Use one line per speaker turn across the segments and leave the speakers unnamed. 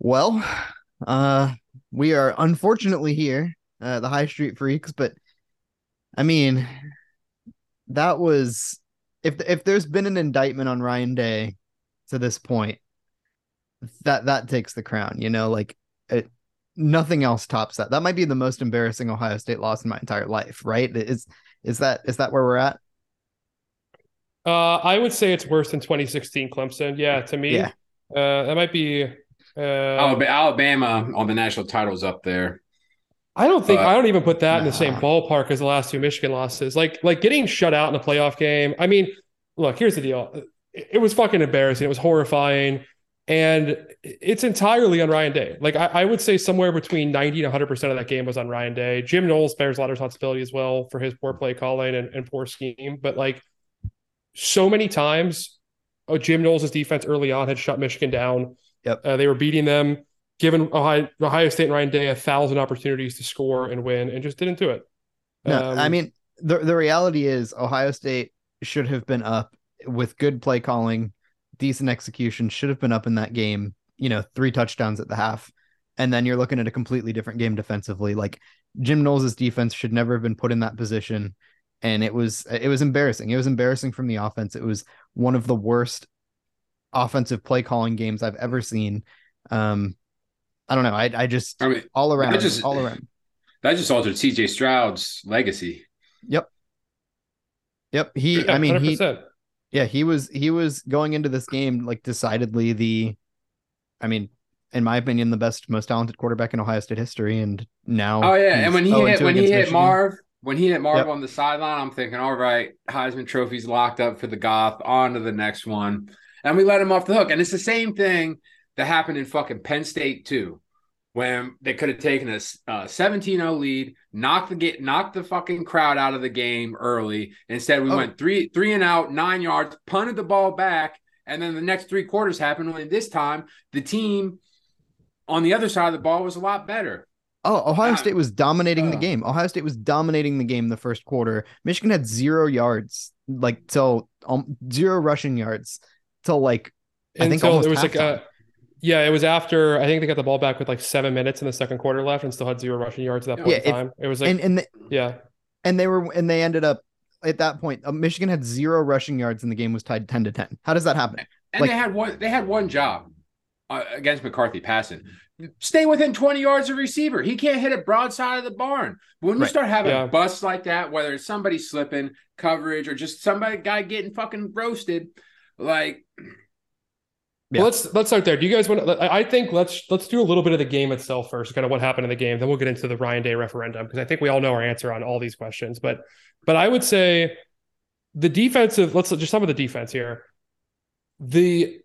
Well, uh, we are unfortunately here, uh, the High Street Freaks, but I mean, that was if if there's been an indictment on Ryan Day to this point, that that takes the crown. You know, like it, nothing else tops that. That might be the most embarrassing Ohio State loss in my entire life. Right? Is is that is that where we're at?
Uh, I would say it's worse than 2016 Clemson. Yeah, to me,
Yeah.
uh, that might be. Uh,
Alabama on the national titles up there.
I don't think
but-
I don't even put that in the same ballpark as the last two Michigan losses. Like like getting shut out in a playoff game. I mean, look, here's the deal. It, it was fucking embarrassing. It was horrifying. And it's entirely on Ryan Day. Like I, I would say somewhere between 90 and 100 percent of that game was on Ryan Day. Jim Knowles bears a lot of responsibility as well for his poor play calling and, and poor scheme. But like so many times, oh, Jim Knowles' defense early on had shut Michigan down.
Yep.
Uh, they were beating them, giving Ohio, Ohio State and Ryan Day a thousand opportunities to score and win, and just didn't do it.
No,
Um,
I mean the the reality is Ohio State should have been up with good play calling, decent execution, should have been up in that game, you know, three touchdowns at the half. And then you're looking at a completely different game defensively. Like Jim Knowles' defense should never have been put in that position. And it was it was embarrassing. It was embarrassing from the offense. It was one of the worst offensive play calling games I've ever seen. Um I don't know. I I just
I mean,
all around
just-
all around.
that just altered CJ Stroud's legacy.
Yep. Yep. He
yeah,
I mean he
100%.
Yeah, he was he was going into this game like decidedly the I mean, in my opinion, the best, most talented quarterback in Ohio State history. And now
Oh yeah, and when he hit when he hit
Michigan.
Marv, when he hit Marv
Yep.
on the sideline, I'm thinking, all right, Heisman Trophy's locked up for the Goth. On to the next one, and we let him off the hook. And it's the same thing that happened in fucking Penn State too, when they could have taken a uh, 17-0 lead, knocked the get, knocked the fucking crowd out of the game early. Instead, we
Oh.
went three three and out, nine yards, punted the ball back, and then the next three quarters happened. When this time the team on the other side of the ball was a lot better.
Oh, Ohio
Uh,
State was dominating the
uh.
game. Ohio State was dominating the game the first quarter. Michigan had zero yards, like till um, zero rushing yards till like I think
until
almost
it was like
halftime.
uh yeah, it was after I think they got the ball back with like seven minutes in the second quarter left and still had zero rushing yards at that point
Yeah,
in time. It was like
and and the,
yeah.
and they were and they ended up at that point. Uh, Michigan had zero rushing yards and the game was tied ten to ten. How does that happen?
And
Like-
they had one. They had one job uh, against McCarthy passing. Stay within twenty yards of receiver. He can't hit it broadside of the barn. But when you
Right.
start having
Yeah.
busts like that, whether it's somebody slipping coverage or just somebody guy getting fucking roasted, like
Yeah.
Well, let's let's start there. Do you guys want? to I think let's let's do a little bit of the game itself first, kind of what happened in the game. Then we'll get into the Ryan Day referendum because I think we all know our answer on all these questions. But but I would say the defensive. Let's just some of the defense here. The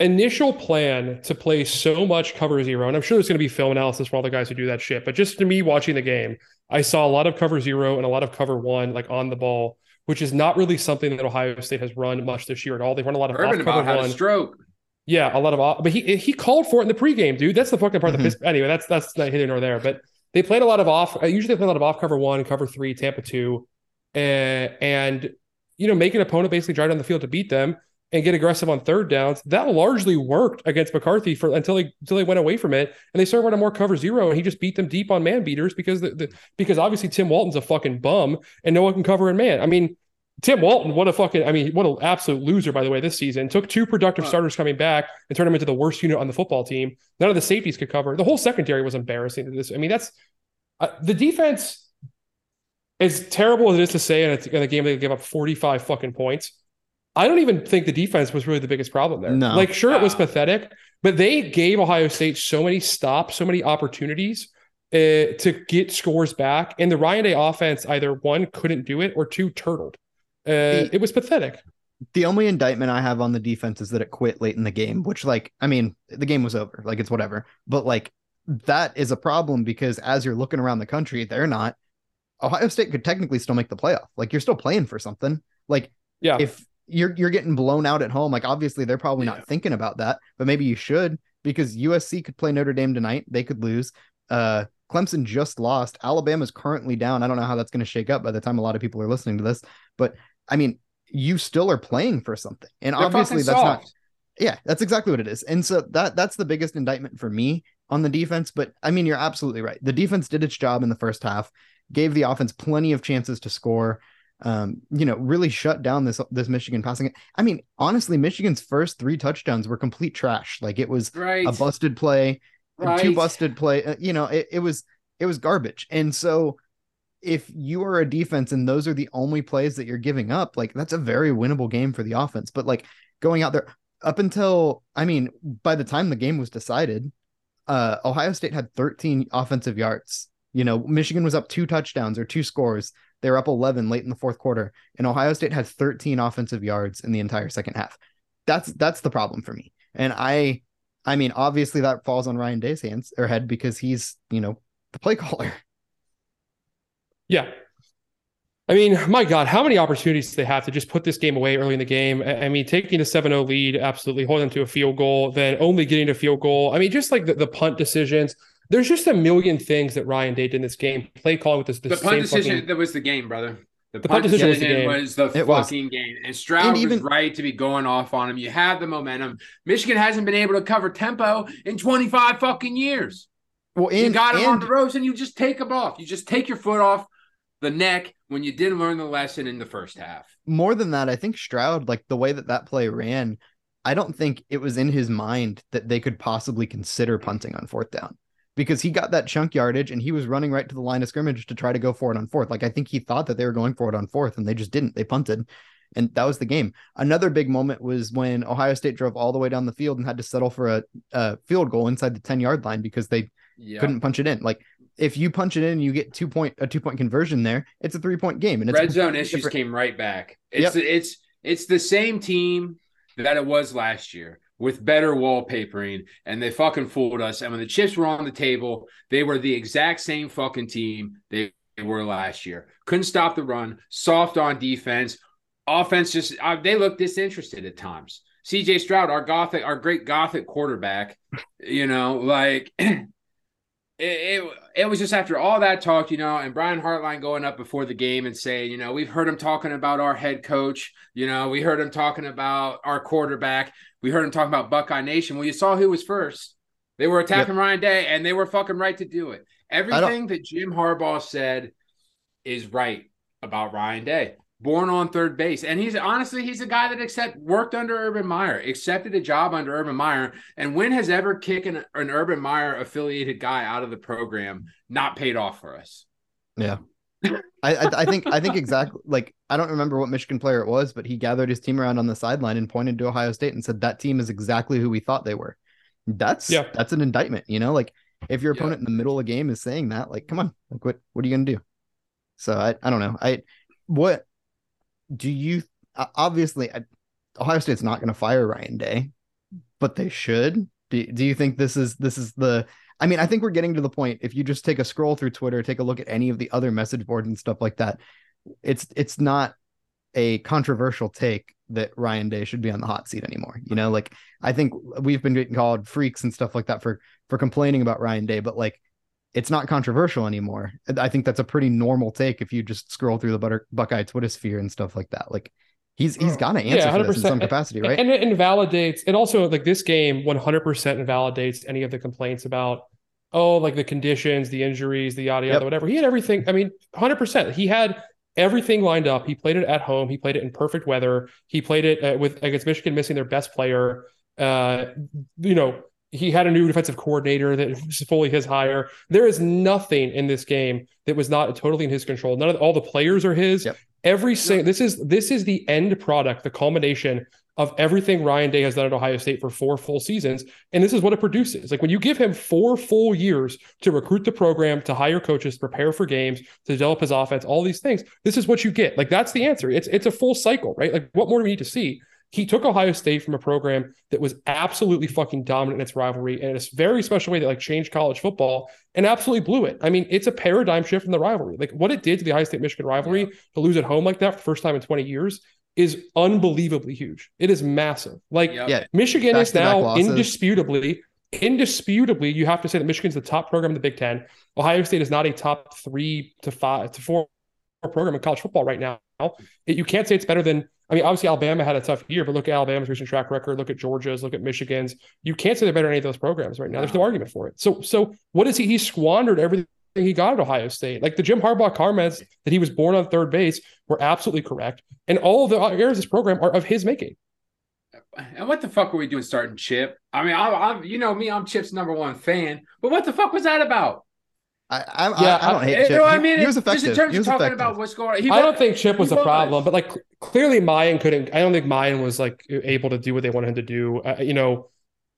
initial plan to play so much cover zero, and I'm sure there's going to be film analysis for all the guys who do that shit. But just to me watching the game, I saw a lot of cover zero and a lot of cover one, like on the ball, which is not really something that Ohio State has run much this year at all. They've run a lot of
Urban
off cover
about
one.
a stroke.
Yeah, a lot of off, but he he called for it in the pregame, dude. That's the fucking part
Mhm.
that pissed. Anyway, that's that's not here nor there. But they played a lot of off. uh, Usually, they play a lot of off cover one, cover three, Tampa two, and and you know make an opponent basically drive down the field to beat them and get aggressive on third downs. That largely worked against McCarthy for until they until they went away from it and they started running more cover zero and he just beat them deep on man beaters because the, the because obviously Tim Walton's a fucking bum and no one can cover in man. I mean. Tim Walton, what a fucking, I mean, what an absolute loser, by the way, this season. Took two productive
Huh.
starters coming back and turned them into the worst unit on the football team. None of the safeties could cover. The whole secondary was embarrassing to this. I mean, that's uh, the defense, as terrible as it is to say, in a, in a game they gave up 45 fucking points. I don't even think the defense was really the biggest problem there.
No.
Like, sure, it was pathetic, but they gave Ohio State so many stops, so many opportunities uh, to get scores back. And the Ryan Day offense either one couldn't do it or two turtled. Uh,
The-
it was pathetic.
The only indictment I have on the defense is that it quit late in the game, which, like, I mean, the game was over. Like, it's whatever. But, like, that is a problem because as you're looking around the country, they're not. Ohio State could technically still make the playoff. Like, you're still playing for something. Like,
Yeah.
if you're you're getting blown out at home, like obviously they're probably
Yeah.
not thinking about that, but maybe you should because USC could play Notre Dame tonight. They could lose. Uh Clemson just lost. Alabama's currently down. I don't know how that's going to shake up by the time a lot of people are listening to this, but I mean, you still are playing for something. And
They're
obviously that's not. Yeah, that's exactly what it is. And so that that's the biggest indictment for me on the defense. But I mean, you're absolutely right. The defense did its job in the first half, gave the offense plenty of chances to score. Um, you know, really shut down this this Michigan passing. I mean, honestly, Michigan's first three touchdowns were complete trash. Like it was
Right.
a busted play,
Right.
two busted play. uh, You know, it, it was it was garbage. And so if you are a defense and those are the only plays that you're giving up, like that's a very winnable game for the offense. But like going out there up until I mean, by the time the game was decided, uh Ohio State had 13 offensive yards. You know, Michigan was up two touchdowns or two scores. They were up 11 late in the fourth quarter, and Ohio State had 13 offensive yards in the entire second half. That's that's the problem for me. And I I mean, obviously that falls on Ryan Day's hands or head because he's, you know, the play caller.
Yeah. I mean, my God, how many opportunities do they have to just put this game away early in the game? I I mean, taking a 7 0 lead, absolutely holding them to a field goal, then only getting a field goal. I mean, just like the, the punt decisions, there's just a million things that Ryan Day did in this game. Play calling with this,
The
this
punt
same
decision
fucking-
that was the game, brother. The,
The
punt,
punt decision was the game.
was the
It was.
fucking game. And Stroud
And
was right to be going off on him. You have the momentum. Michigan hasn't been able to cover tempo in 25 fucking years.
Well,
you got him on the ropes and you just take them off. You just take your foot off the neck when you didn't learn the lesson in the first half.
more than that, I think Stroud, like the way that that play ran, I don't think it was in his mind that they could possibly consider punting on fourth down because he got that chunk yardage and he was running right to the line of scrimmage to try to go for it on fourth. Like I think he thought that they were going for it on fourth and they just didn't. They punted. And that was the game. Another big moment was when Ohio State drove all the way down the field and had to settle for a, a field goal inside the 10 yard line because they
Yeah.
couldn't punch it in. Like if you punch it in and you get two point a two point conversion there, it's a three point game. And it's
Red zone issues
different.
came right back. It's it's it's the same team that it was last year with better wallpapering, and they fucking fooled us. And when the chips were on the table, they were the exact same fucking team they were last year. Couldn't stop the run, soft on defense, offense just uh, they looked disinterested at times. CJ Stroud, our gothic, our great gothic quarterback, you know, like it, it, it was just after all that talk, you know, and Brian Hartline going up before the game and saying, you know, we've heard him talking about our head coach, you know, we heard him talking about our quarterback, we heard him talking about Buckeye Nation. Well, you saw who was first. They were attacking Ryan Day, and they were fucking right to do it. Everything that Jim Harbaugh said is right about Ryan Day. Born on third base, and he's honestly he's a guy that accept worked under Urban Meyer, accepted a job under Urban Meyer, and when has ever kicking an, an Urban Meyer affiliated guy out of the program not paid off for us?
Yeah. I, I I think I think exactly like I don't remember what Michigan player it was, but he gathered his team around on the sideline and pointed to Ohio State and said that team is exactly who we thought they were. That's
Yeah.
that's an indictment, you know. Like if your
Yeah.
opponent in the middle of the game is saying that, like, come on, like what what are you gonna do? So I I don't know. I what do you obviously Ohio State's not gonna fire Ryan Day, but they should. Do, do you think this is this is the I mean, I think we're getting to the point. If you just take a scroll through Twitter, take a look at any of the other message boards and stuff like that, it's it's not a controversial take that Ryan Day should be on the hot seat anymore. You know, like I think we've been getting called freaks and stuff like that for for complaining about Ryan Day, but like it's not controversial anymore. I think that's a pretty normal take if you just scroll through the Butter, Buckeye Twitter sphere and stuff like that. Like he's he's got to answer
Yeah,
for this in some capacity, right?
And it invalidates, and also like this game 100% invalidates any of the complaints about, oh, like the conditions, the injuries, the yada yada,
Yep.
whatever. He had everything. I mean, 100%. He had everything lined up. He played it at home. He played it in perfect weather. He played it uh, with against Michigan missing their best player. Uh, you know, he had a new defensive coordinator that was fully his hire. There is nothing in this game that was not totally in his control. None of all the players are his.
Yep.
Every single this is this is the end product, the culmination of everything Ryan Day has done at Ohio State for four full seasons, and this is what it produces. Like when you give him four full years to recruit the program, to hire coaches, to prepare for games, to develop his offense, all these things, this is what you get. Like that's the answer. It's it's a full cycle, right? Like what more do we need to see? He took Ohio State from a program that was absolutely fucking dominant in its rivalry and in a very special way that like changed college football and absolutely blew it. I mean, it's a paradigm shift in the rivalry. Like what it did to the Ohio State Michigan rivalry to lose at home like that for the first time in 20 years is unbelievably huge. It is massive. Like
Yeah.
Michigan is
Back-to-back
now
losses.
indisputably, indisputably, you have to say that Michigan's the top program in the Big Ten. Ohio State is not a top three to five to four program in college football right now. It- you can't say it's better than I mean, obviously Alabama had a tough year, but look at Alabama's recent track record. Look at Georgia's. Look at Michigan's. You can't say they're better than any of those programs right now. There's no argument for it. So, so what is he? He squandered everything he got at Ohio State. Like the Jim Harbaugh comments that he was born on third base were absolutely correct, and all the errors this program are of his making.
And what the fuck were we doing starting Chip? I mean, I'm, I'm you know me, I'm Chip's number one fan, but what the fuck was that about?
I, I, yeah, I, I don't hate Chip. You know, I mean, he, he was effective.
in terms
he
of talking
effective.
about what's going on,
I don't think Chip was a problem, but like clearly Miyan couldn't. I don't think Miyan was like able to do what they wanted him to do. Uh, you know,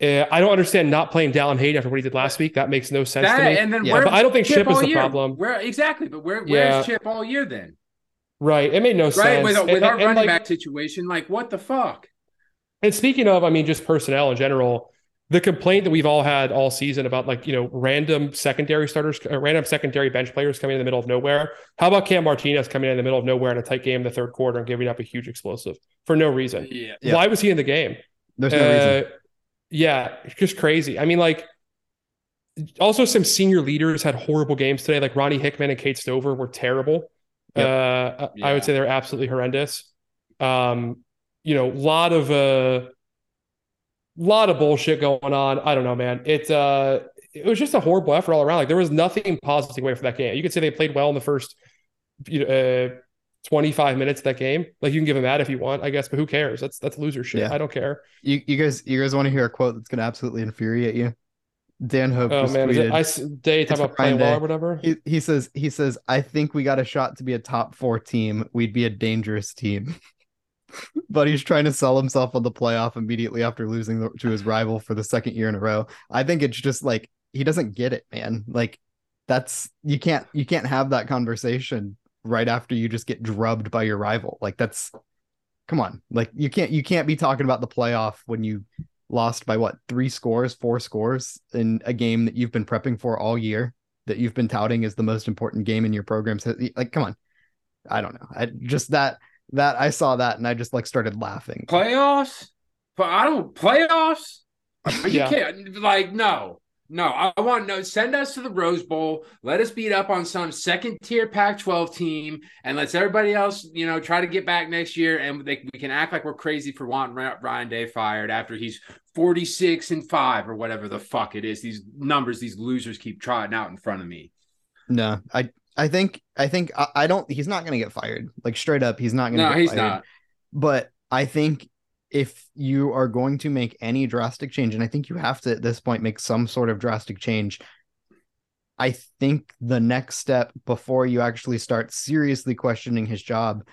uh, I don't understand not playing Dallan Hayden after what he did last week. That makes no sense
that,
to me.
And then
yeah, but I don't think Chip,
Chip
is the
year?
problem.
Where exactly? But where, where's
Yeah.
Chip all year then?
Right. It made no
Right
sense.
with, with
And-
our
and,
running
like,
back situation, like what the fuck?
And speaking of, I mean, just personnel in general, the complaint that we've all had all season about like, you know, random secondary starters, uh, random secondary bench players coming in the middle of nowhere. How about Cam Martinez coming in the middle of nowhere in a tight game in the third quarter and giving up a huge explosive for no reason?
Yeah,
Yeah.
Why was he in the game?
There's no reason.
Uh, yeah, it's just crazy. I mean, like, also some senior leaders had horrible games today. Like Ronnie Hickman and Cade Stover were terrible.
Yep.
Uh, I would say they're absolutely horrendous. Um, you know, a lot of uh, lot of bullshit going on. I don't know, man. It uh, it was just a horrible effort all around. Like there was nothing positive away from that game. You could say they played well in the first, you know, uh, 25 minutes of that game. Like you can give them that if you want, I guess, but who cares? That's that's loser shit.
Yeah.
I don't care.
You, you guys, you guys want to hear a quote that's going to absolutely infuriate you? Dan Hope
Oh
just
man, is
tweeted.
it ice day talk about playing well or whatever?
he, he says he says I think we got a shot to be a top four team. We'd be a dangerous team. but he's trying to sell himself on the playoff immediately after losing the- to his rival for the second year in a row. I think it's just like he doesn't get it, man. Like that's you can't you can't have that conversation right after you just get drubbed by your rival. Like that's come on. Like you can't you can't be talking about the playoff when you lost by what three scores, four scores in a game that you've been prepping for all year that you've been touting as the most important game in your programs. Like, come on. I don't know. I just that that I saw that and I just like started laughing.
Playoffs? But I don't playoffs. You
Yeah.
kidding? Like no, no. I want no. Send us to the Rose Bowl. Let us beat up on some second tier Pac-12 team, and let's everybody else, you know, try to get back next year, and they, we can act like we're crazy for wanting Ry- Ryan Day fired after he's 46 and five or whatever the fuck it is. These numbers, these losers keep trotting out in front of me.
No, I I think I think I, I don't he's not gonna get fired. Like straight up, he's not gonna
No,
get
he's
fired.
not.
But I think if you are going to make any drastic change, and I think you have to at this point make some sort of drastic change, I think the next step before you actually start seriously questioning his job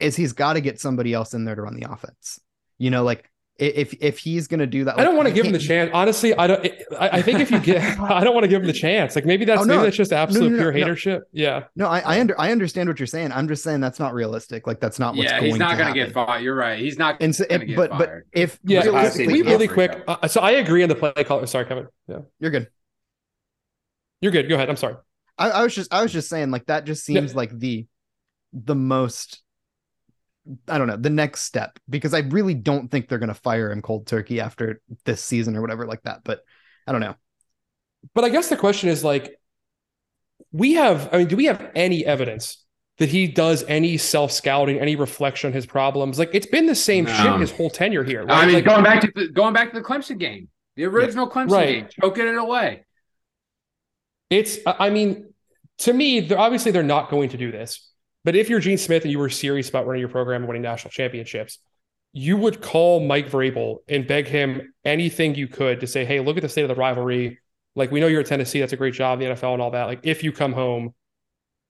is he's got to get somebody else in there to run the offense. You know, like if if he's gonna do that,
I don't want to give him the chance. Honestly, I don't. I, I think if you get, I don't want to give him the chance. Like maybe that's
Oh, no.
maybe that's just absolute
no, no,
pure
no.
hatership. Yeah.
No, I I, under, I understand what you're saying. I'm just saying that's not realistic. Like that's not what's
Yeah,
going
he's not
to
going to get fired. You're right. He's not
And so,
going to
if,
get
but but
fired.
if
Yeah.
Really-
Uh,
Realistically,
we really quick? Uh, so I agree on the play call. Sorry, Kevin. Yeah,
you're good.
you're good. Go ahead. I'm sorry.
I, I was just I was just saying like that just
Yeah.
seems like the the most I don't know the next step because I really don't think they're gonna fire him cold turkey after this season or whatever like that. But I don't know.
But I guess the question is like, we have. I mean, do we have any evidence that he does any self scouting, any reflection on his problems? Like it's been the same
No.
shit his whole tenure here. Right?
I mean,
Like,
going back to the, going back to the Clemson game, the original Clemson
Right.
game, choking it away.
It's, I I mean, to me, they're obviously they're not going to do this. But if you're Gene Smith and you were serious about running your program and winning national championships, you would call Mike Vrabel and beg him anything you could to say, "Hey, look at the state of the rivalry. Like we know you're at Tennessee, that's a great job in the NFL and all that. Like if you come home,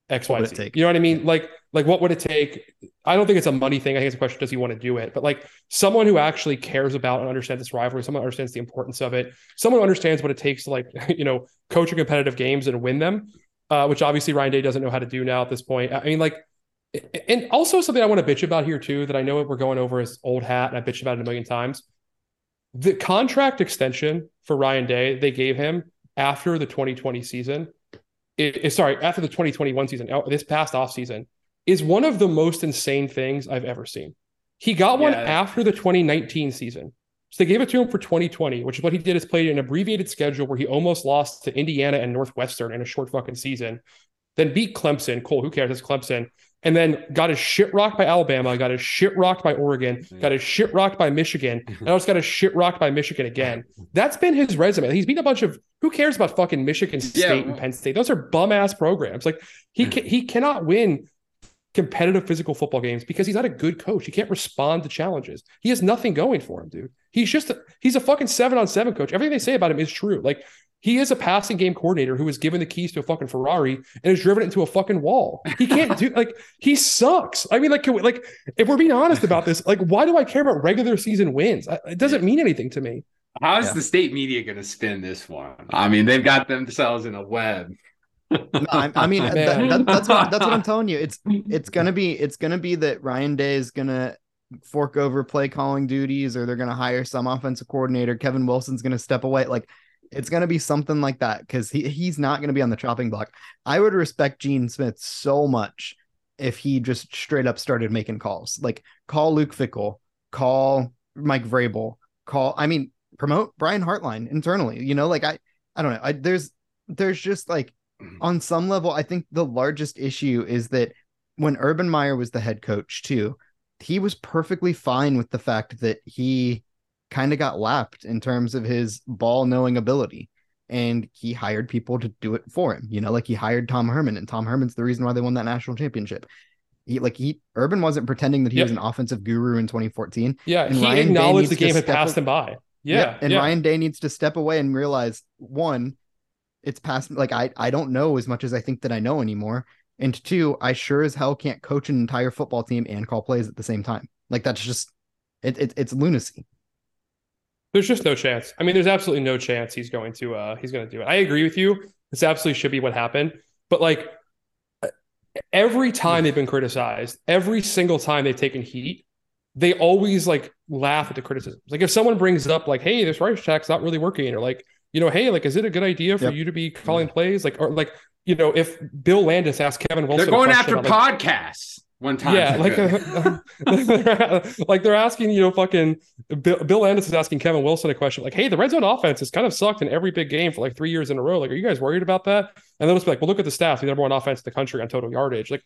X, Y, Z. You know what I mean? Like, like what would it take? I don't think it's a money thing. I think it's a question: Does he want to do it? But like someone who actually cares about and understands this rivalry, someone understands the importance of it, someone who understands what it takes to like, you know, coach a competitive games and win them, uh, which obviously Ryan Day doesn't know how to do now at this point. I mean, like, and also something I want to bitch about here too that I know we're going over is old hat, and I bitched about it a million times. The contract extension for Ryan Day they gave him after the 2020 season, it, sorry, after the 2021 season, uh, this past off season, is one of the most insane things I've ever seen. He got one
Yeah.
after the 2019 season. So they gave it to him for 2020, which is what he did is played an abbreviated schedule where he almost lost to Indiana and Northwestern in a short fucking season. Then beat Clemson. Cool, who cares? It's Clemson. And then got his shit rocked by Alabama, got his shit rocked by Oregon, mm-hmm. got his shit rocked by Michigan, and now it's got his shit rocked by Michigan again. That's been his resume. He's beat a bunch of who cares about fucking Michigan State
Yeah,
and Penn State? Those are bum ass programs. Like he mm. ca- he cannot win competitive physical football games because he's not a good coach. He can't respond to challenges. He has nothing going for him, dude. He's just a, he's a fucking seven on seven coach. Everything they say about him is true. Like he is a passing game coordinator who was given the keys to a fucking Ferrari and has driven it into a fucking wall. He can't do like he sucks. I mean, like, can we, like if we're being honest about this, like, why do I care about regular season wins? It doesn't mean anything to me.
How's
Yeah.
the state media going to spin this one? I mean, they've got themselves in a web.
No, I, I mean, that, that, that's what that's what I'm telling you. It's it's gonna be it's gonna be that Ryan Day is gonna fork over play calling duties, or they're gonna hire some offensive coordinator. Kevin Wilson's gonna step away. Like it's gonna be something like that because he he's not gonna be on the chopping block. I would respect Gene Smith so much if he just straight up started making calls. Like call Luke Fickell, call Mike Vrabel, call. I mean, promote Brian Hartline internally. You know, like I I don't know. I there's there's just like Mm-hmm. on some level, I think the largest issue is that when Urban Meyer was the head coach too, he was perfectly fine with the fact that he kind of got lapped in terms of his ball knowing ability. And he hired people to do it for him. You know, like he hired Tom Herman, and Tom Herman's the reason why they won that national championship. He like he Urban wasn't pretending that he was an offensive guru in 2014.
Yeah,
And
he
Ryan Day
acknowledged the game had passed
up-
him by. Yeah,
and
yeah.
Ryan Day needs to step away and realize one, it's past like I I don't know as much as I think that I know anymore. And two, I sure as hell can't coach an entire football team and call plays at the same time. Like that's just it, it it's lunacy.
There's just no chance. I mean, there's absolutely no chance he's going to uh he's going to do it. I agree with you. This absolutely should be what happened. But like every time they've been criticized, every single time they've taken heat, they always like laugh at the criticism. Like if someone brings up like, "Hey, this right check's not really working," or like, you know, "Hey, like, is it a good idea for
Yep.
you to be calling plays?" Like, or like, you know, if Bill Landis asked Kevin Wilson,
They're going after
on, like,
podcasts one time.
yeah, like uh, like they're asking, you know, fucking Bill, Bill Landis is asking Kevin Wilson a question like, "Hey, the red zone offense has kind of sucked in every big game for like three years in a row. Like, are you guys worried about that?" And they'll just be like, "Well, look at the stats. The number one offense in the country on total yardage." Like,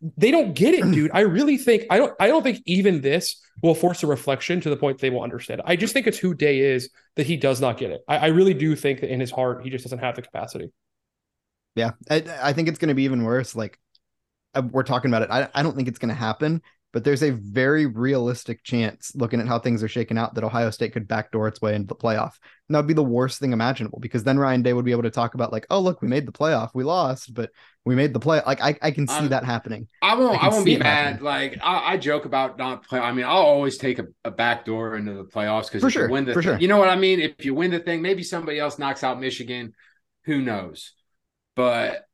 they don't get it, dude. I really think I don't. I don't think even this will force a reflection to the point they will understand. I just think it's who Day is that he does not get it. I, I really do think that in his heart he just doesn't have the capacity.
Yeah, I, I think it's going to be even worse. Like uh, we're talking about it. I, I don't think it's going to happen, but there's a very realistic chance, looking at how things are shaking out, that Ohio State could backdoor its way into the playoff. And that would be the worst thing imaginable because then Ryan Day would be able to talk about like, oh look, we made the playoff, we lost, but we made the play. Like I, I can see that happening.
I won't.
I
I, won't be mad.
happening.
Like I, I joke about not playing. I mean, I'll always take a, a back door into the playoffs because
For
if
sure,
you win the
for
thing-
sure.
you know what I mean. If you win the thing, maybe somebody else knocks out Michigan. Who knows? But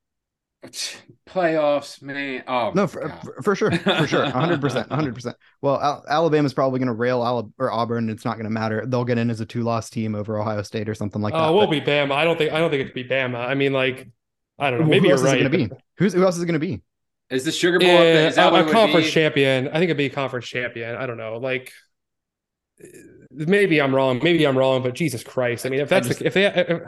playoffs, man. Oh
No, for, for, for sure, for sure, hundred percent, hundred percent. Well, Al- Alabama's probably going to rail Ala- or Auburn. It's not going to matter. They'll get in as a two-loss team over Ohio State or something like uh, that.
Oh, we'll
but
be Bama. I don't think. I don't think it could be Bama. I mean, like, I don't know.
who
Maybe you're
else is it
right.
going to be? Who's who else is it going to be?
is the Sugar Bowl? up there?
Yeah,
Is that
a,
what
a conference champion. I think it'd be a conference champion. I don't know. Like, eh, maybe I'm wrong. Maybe I'm wrong. But Jesus Christ! I mean, if that's
just-
the, if they if,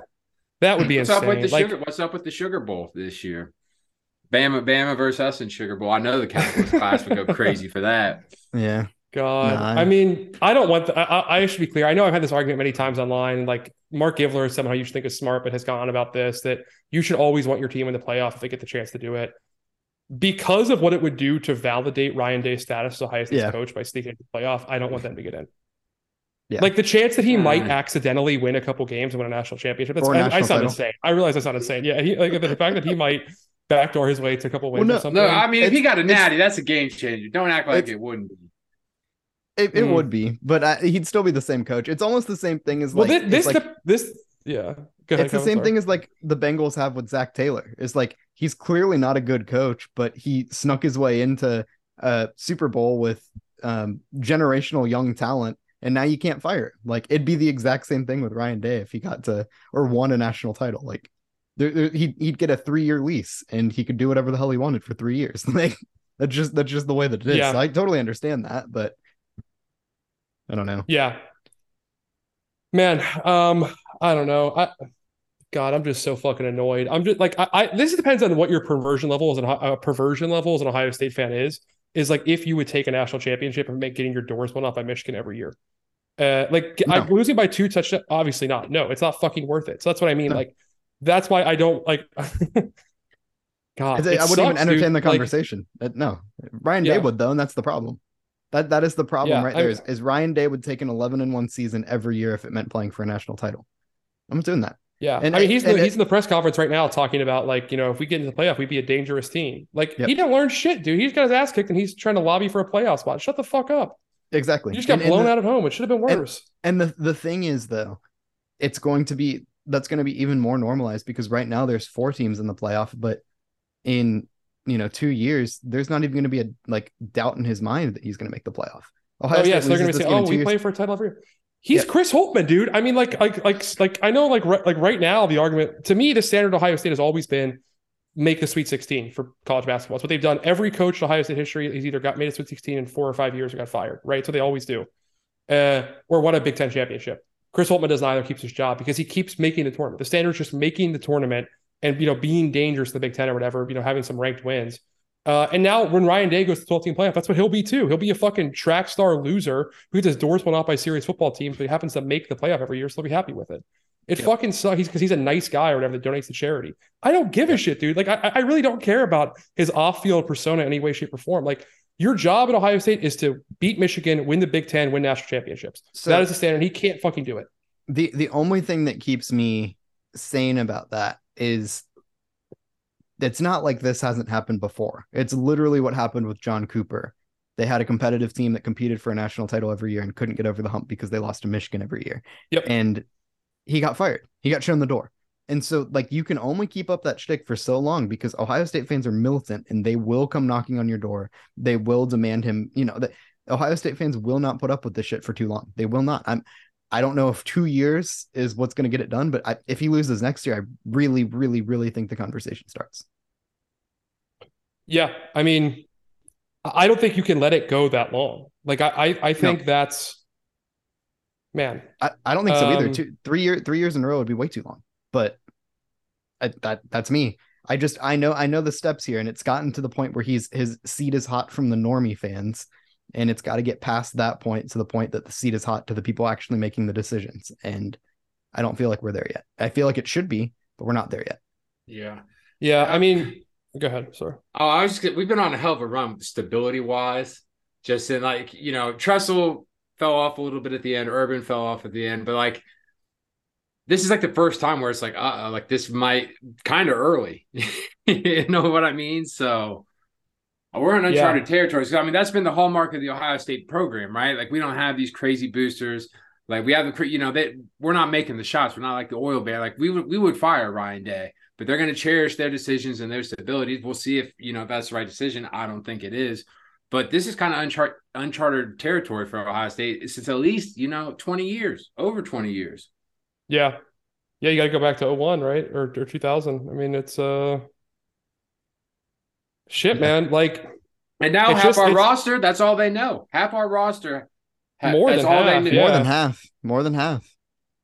that would be
What's
insane.
up with the
like,
sugar? What's up with the Sugar Bowl this year? Bama, Bama versus us in Sugar Bowl. I know the Cowboys class would go crazy for that.
Yeah,
God,
Nah,
I mean, I don't want. The, I, I I should be clear. I know I've had this argument many times online. Like Mark Givler, somehow you should think is smart, but has gone on about this that you should always want your team in the playoff if they get the chance to do it, because of what it would do to validate Ryan Day's status as Ohio State's
Yeah.
coach by sneaking into the playoff. I don't want them to get in.
Yeah.
Like the chance that he might
Mm.
accidentally win a couple games and win a national championship. That's
Or a
I, I
national
sound
title.
insane. I realize I sound insane. Yeah, he, like the fact that he might backdoor his way to a couple wins
no-
or something.
No, I mean, if he got a natty, that's a game changer. Don't act like it wouldn't be.
it, it
Mm.
would be, but I, he'd still be the same coach. It's almost the same thing as
well,
like
thi- this
like,
the- this yeah. Go ahead,
it's the same
sorry.
thing as like the Bengals have with Zac Taylor. It's like he's clearly not a good coach, but he snuck his way into a Super Bowl with um, generational young talent, and now you can't fire him. Like it'd be the exact same thing with Ryan Day if he got to or won a national title. Like there, there, he'd he'd get a three year lease and he could do whatever the hell he wanted for three years. Like that's just that's just the way that it is.
Yeah.
So I totally understand that, but I don't know.
Yeah. Man, um, I don't know. I God, I'm just so fucking annoyed. I'm just like, I, I this depends on what your perversion level is and uh, perversion level as an Ohio State fan is. Is like if you would take a national championship and make getting your doors blown off by Michigan every year. Uh, like no. I'm losing by two touchdowns. Obviously not. No, it's not fucking worth it. So that's what I mean. No. Like that's why I don't like.
God, I wouldn't sucks, even entertain dude. the conversation. Like, no, Ryan yeah. Day would though, and that's the problem. That that is the problem yeah, right there. I, is, is Ryan Day would take an 11 and one season every year if it meant playing for a national title. I'm doing that.
Yeah, and I mean he's the, he's in the press conference right now talking about like you know if we get into the playoff we'd be a dangerous team. Like yep. he didn't learn shit, dude. He's got his ass kicked and he's trying to lobby for a playoff spot. Shut the fuck up.
Exactly.
You just got and, blown and the, out at home. It should have been worse.
And, and the the thing is though, it's going to be that's going to be even more normalized because right now there's four teams in the playoff, but in you know two years there's not even going to be a like doubt in his mind that he's going to make the playoff.
Ohio oh yeah, so they're going to say, "Oh, we play for a title every year." He's yeah. Chris Holtmann, dude. I mean, like, like, like, like. I know, like, like right now, the argument to me, the standard Ohio State has always been make the Sweet 16 for college basketball. It's what they've done. Every coach in Ohio State history has either got made a Sweet 16 in four or five years or got fired, right? So they always do, uh, or won a Big Ten championship. Chris Holtmann does neither, keeps his job because he keeps making the tournament. The standard is just making the tournament and you know being dangerous to the Big Ten or whatever. You know, having some ranked wins. Uh, and now when Ryan Day goes to 12 team playoff, that's what he'll be too. He'll be a fucking track star loser who gets his doors blown off by serious football teams, but he happens to make the playoff every year, so he'll be happy with it. It yep. fucking sucks. He's because he's a nice guy or whatever that donates to charity. I don't give a shit, dude. Like I, I really don't care about his off-field persona in any way, shape, or form. Like your job at Ohio State is to beat Michigan, win the Big Ten, win national championships. So that is the standard. He can't fucking do it.
The the only thing that keeps me sane about that is it's not like this hasn't happened before. It's literally what happened with John Cooper. They had a competitive team that competed for a national title every year and couldn't get over the hump because they lost to Michigan every year.
Yep.
And he got fired. He got shown the door. And so, like, you can only keep up that shtick for so long because Ohio State fans are militant and they will come knocking on your door. They will demand him. You know, that Ohio State fans will not put up with this shit for too long. They will not. I'm. I don't know if two years is what's going to get it done, but I, if he loses next year, I really, really, really think the conversation starts.
Yeah, I mean, I don't think you can let it go that long. Like I, I, I think no. that's man.
I, I don't think so either. Um, Two, three year, three years in a row would be way too long. But I, that that's me. I just I know I know the steps here, and it's gotten to the point where he's his seat is hot from the normie fans, and it's got to get past that point to the point that the seat is hot to the people actually making the decisions. And I don't feel like we're there yet. I feel like it should be, but we're not there yet.
Yeah.
Yeah. I mean, Go ahead. Sorry.
Oh, I was just we've been on a hell of a run stability wise. Just in like, you know, Tressel fell off a little bit at the end, Urban fell off at the end, but like this is like the first time where it's like, uh, like this might kind of early. you know what I mean? So we're in uncharted yeah. territory. So I mean, that's been the hallmark of the Ohio State program, right? Like we don't have these crazy boosters. Like we have the, you know, that we're not making the shots. We're not like the oil bear. Like we would, we would fire Ryan Day but they're going to cherish their decisions and their stabilities. We'll see if you know if that's the right decision. I don't think it is, but this is kind of unchart- uncharted territory for Ohio State since at least you know twenty years, over twenty years.
Yeah, yeah, you got to go back to 01, right, or, or two thousand. I mean, it's uh, shit, man. Like,
and now half just, our roster, that's all they know. Half our roster,
more than half, yeah.
more than half, more than half.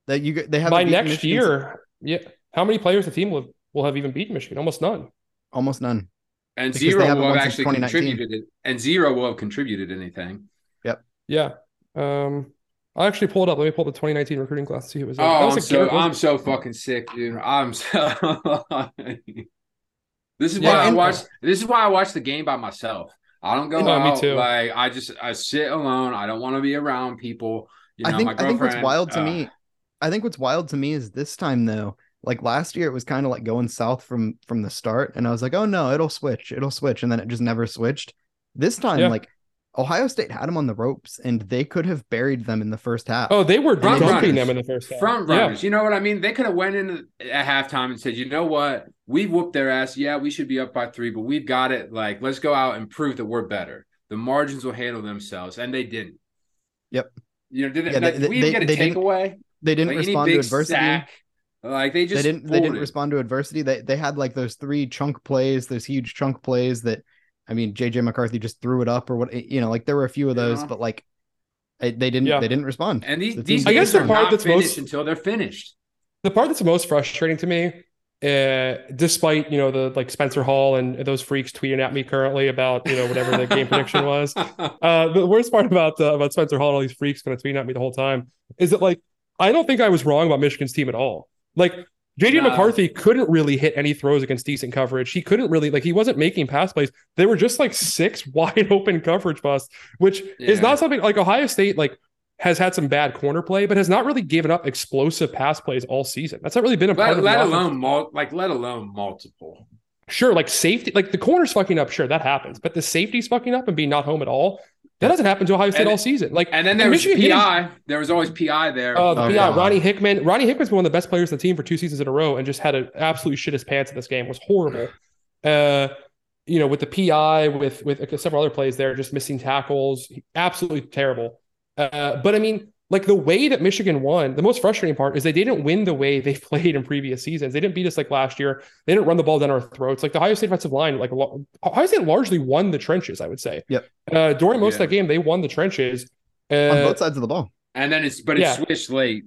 That you they have
by next year. Yeah, how many players the team will will have even beaten Michigan? Almost none.
Almost none.
And because zero will have actually contributed. And zero will have contributed anything.
Yep.
Yeah. Um, I actually pulled up. Let me pull up the 2019 recruiting class to see who was.
Oh, was I'm so I'm so fucking sick, dude. I'm so. this is yeah, why I watch. This is why I watch the game by myself. I don't go no, out. Me too. Like I just I sit alone. I don't want to be around people. You know,
I think I think what's wild to uh, me. I think what's wild to me is this time though like last year it was kind of like going south from from the start and i was like oh no it'll switch it'll switch and then it just never switched this time yeah. like ohio state had them on the ropes and they could have buried them in the first half.
Oh they were front dumping them in the first half
front runners. Yeah. you know what i mean? They could have went in at halftime and said you know what? We whooped their ass. Yeah we should be up by three but we've got it. Like let's go out and prove that we're better. The margins will handle themselves and they didn't.
Yep.
You know did it, yeah, like, they, we they, get a takeaway?
they didn't like respond to adversity. sack,
like they just
they didn't they didn't respond to adversity. They they had like those three chunk plays, those huge chunk plays that I mean JJ McCarthy just threw it up or what you know, like there were a few of those, yeah. but like they didn't yeah. they didn't respond.
And these, the these I guess the part that's most until they're finished.
the part that's most frustrating to me, uh, despite you know the like Spencer Hall and those freaks tweeting at me currently about you know whatever the game prediction was. Uh, the worst part about uh, about Spencer Hall and all these freaks kind of tweeting at me the whole time is that like I don't think I was wrong about Michigan's team at all. Like JJ. McCarthy couldn't really hit any throws against decent coverage. He couldn't really like he wasn't making pass plays. They were just like six wide open coverage busts, which is not something like Ohio State like has had some bad corner play, but has not really given up explosive pass plays all season. That's not really been a part
let,
of
let alone mul- like let alone multiple.
Sure, like safety, like the corner's fucking up. Sure, that happens, but the safety's fucking up and being not home at all. That doesn't happen to Ohio State
And-
all season. Like
And then there was
Michigan didn't-
PI. There was always PI there.
Uh, the
Oh,
PI,
God.
Ronnie Hickman. Ronnie Hickman's been one of the best players on the team for two seasons in a row, and just had an absolutely shit his pants in this game. It was horrible. Uh, you know, with the PI, with with several other plays there, just missing tackles, absolutely terrible. Uh, but I mean, like the way that Michigan won, the most frustrating part is they didn't win the way they played in previous seasons. They didn't beat us like last year. They didn't run the ball down our throats. Like the Ohio State offensive line, like lo- Ohio State largely won the trenches. I would say.
Yep.
Uh, during most of that game, they won the trenches.
on
Uh,
both sides of the ball.
and then it's but it
Yeah.
switched late.